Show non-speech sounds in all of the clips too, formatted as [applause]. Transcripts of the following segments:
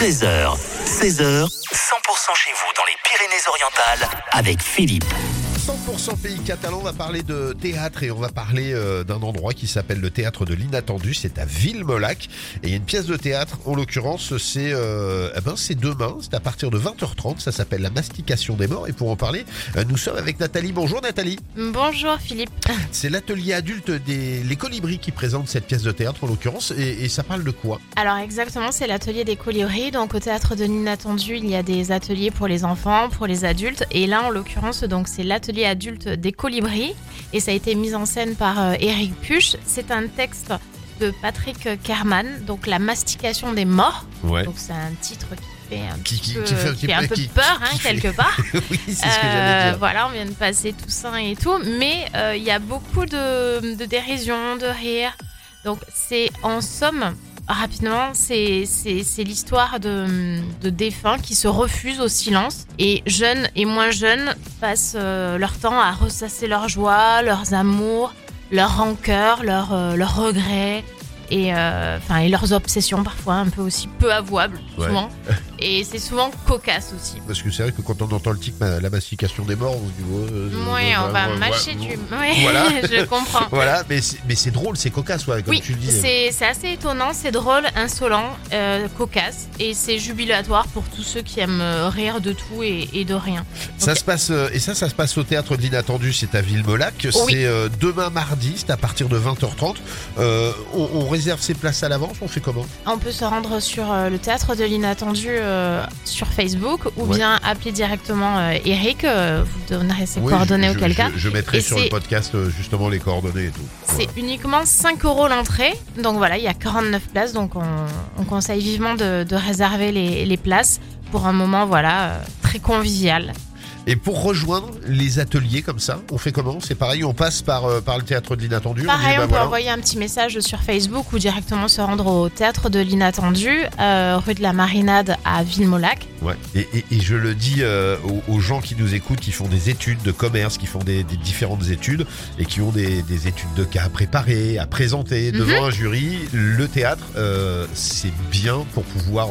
13h, 16h, 100% chez vous dans les Pyrénées-Orientales avec Philippe. 100% pays catalan, on va parler de théâtre et on va parler euh, d'un endroit qui s'appelle le théâtre de l'inattendu, c'est à Villemolac et il y a une pièce de théâtre, en l'occurrence c'est euh, eh ben, c'est demain, c'est à partir de 20h30, ça s'appelle la mastication des morts et pour en parler, euh, nous sommes avec Nathalie. Bonjour Nathalie. Bonjour Philippe. C'est l'atelier adulte des les colibris qui présente cette pièce de théâtre en l'occurrence et, et ça parle de quoi? Alors exactement, c'est l'atelier des colibris. Donc au théâtre de l'inattendu, il y a des ateliers pour les enfants, pour les adultes. Et là, en l'occurrence, donc c'est l'atelier adulte des colibris. Et ça a été mis en scène par euh, Eric Puch. C'est un texte de Patrick Kerman, donc la mastication des morts. Ouais. Donc c'est un titre qui fait un Qui- petit qui- peu, qui fait un petit fait un peu- peur, hein, quelque part. [laughs] oui, c'est ce que Euh, j'allais dire. Voilà, on vient de passer Toussaint et tout, mais euh, il y a beaucoup de, de dérision, de rire. Donc c'est en somme, rapidement, c'est l'histoire de, défunts qui se refusent au silence et jeunes et moins jeunes passent euh, leur temps à ressasser leur joie, leurs amours, leurs rancœurs, leurs euh, leurs regrets. Et, euh, enfin, et leurs obsessions parfois un peu aussi peu avouables Ouais. souvent [laughs] et c'est souvent cocasse aussi Parce que c'est vrai que quand on entend le titre, ma- la mastication des morts, on se dit, oh, euh, Oui, on va mâcher du. Voilà. je comprends. [laughs] Voilà, mais c'est, drôle, c'est cocasse, ouais, comme Oui, tu le dis. c'est assez étonnant, c'est drôle, insolent, euh, cocasse, et c'est jubilatoire pour tous ceux qui aiment rire de tout et, et de rien. Ça se passe et ça, ça se passe au théâtre de l'inattendu, c'est à Villemolac. Oui. C'est euh, demain mardi, c'est à partir de 20h30. Euh, on, on réserve ses places à l'avance, on fait comment On peut se rendre sur euh, le théâtre de l'inattendu euh, sur Facebook ou Ouais. bien appeler directement euh, Eric, euh, vous donnerez ses Oui, coordonnées je, auquel je- cas. Je, mettrai Et sur le podcast euh, justement les coordonnées et tout. C'est uniquement 5 euros l'entrée. Donc voilà, il y a 49 places. Donc on, on conseille vivement de, de réserver les, les places pour un moment voilà euh, très convivial. Et pour rejoindre les ateliers comme ça, on fait comment? C'est pareil, on passe par, euh, par le théâtre de l'inattendu. Pareil, dit, bah on peut voilà. envoyer un petit message sur Facebook ou directement se rendre au théâtre de l'inattendu, euh, rue de la Marinade à Villemolac. Ouais. Et, et- et je le dis euh, aux, aux gens qui nous écoutent, qui font des études de commerce, qui font des, des différentes études et qui ont des, des études de cas à préparer, à présenter Mhm. devant un jury. Le théâtre, c'est bien pour pouvoir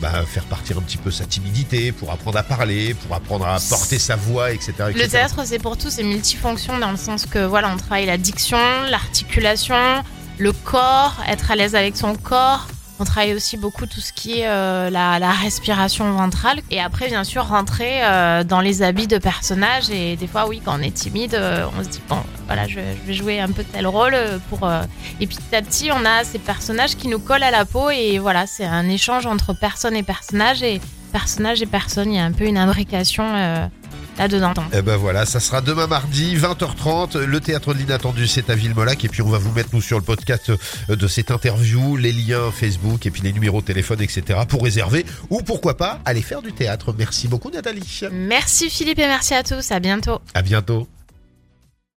bah, faire partir un petit peu sa timidité, pour apprendre à parler, pour apprendre à porter sa voix, etc. Le etc. théâtre, c'est pour tout, c'est multifonction dans le sens que voilà, on travaille la diction, l'articulation, le corps, être à l'aise avec son corps. On travaille aussi beaucoup tout ce qui est euh, la, respiration ventrale. Et après, bien sûr, rentrer euh, dans les habits de personnages. Et des fois, oui, quand on est timide, euh, on se dit, bon, voilà, je, vais jouer un peu tel rôle. pour. Et petit à petit, on a ces personnages qui nous collent à la peau. Et voilà, c'est un échange entre personne et personnage. Et personnage et personne, il y a un peu une imbrication euh, là-dedans. Eh ben voilà, ça sera demain mardi, 20h30. Le théâtre de l'inattendu, c'est à Villemolac. Et puis on va vous mettre, nous, sur le podcast euh, de cette interview, les liens Facebook et puis les numéros de téléphone, etc. pour réserver ou pourquoi pas aller faire du théâtre. Merci beaucoup, Nathalie. Merci Philippe et merci à tous. À bientôt. À bientôt.